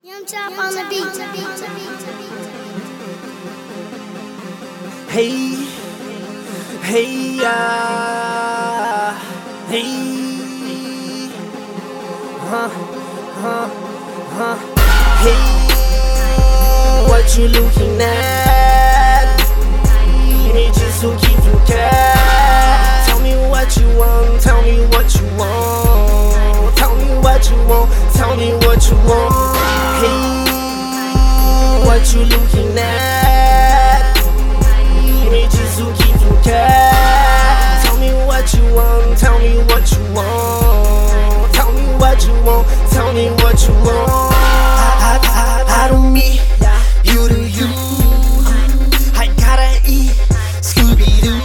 Young Chop on the beach, beat. Hey, hey, uh, hey, huh, huh, huh, hey, what you looking at? What you looking at? Need to keep you cat. Tell me what you want, tell me what you want, tell me what you want, tell me what you want. I, I, I, I don't me, you do you. I gotta eat Scooby Doo.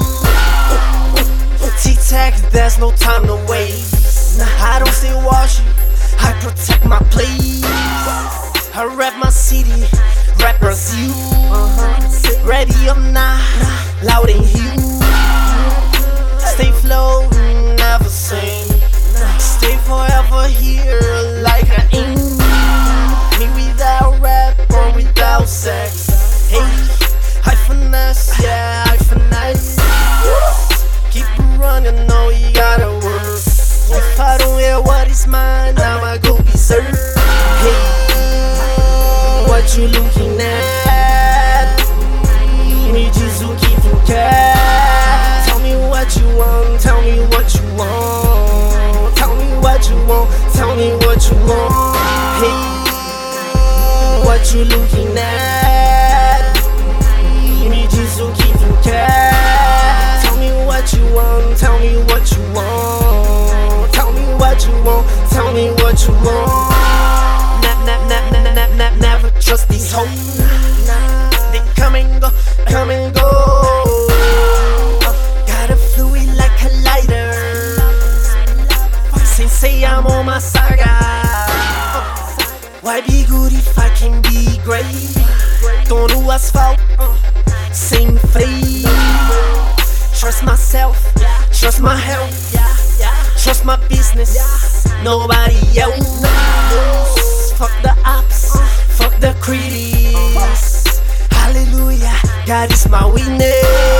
Tic Tac, there's no time to waste. I don't say wash rap Brazil. Ready or not, Lauryn me what you want. Tell me what you want, tell me what you want. Hey, what you looking at? Me just to keep you cat. Tell me what you want, tell me what you want. Tell me what you want, tell me what you want. Nap, nap, nap, nap, never trust these hoes. Saint Seiya, I'm on my saga. Why be good if I can be great? Tô no asfalto, sem freio. Trust myself, trust my health, trust my business. Nobody else. Fuck the ops, fuck the critics. Hallelujah, God is my witness. God is my witness.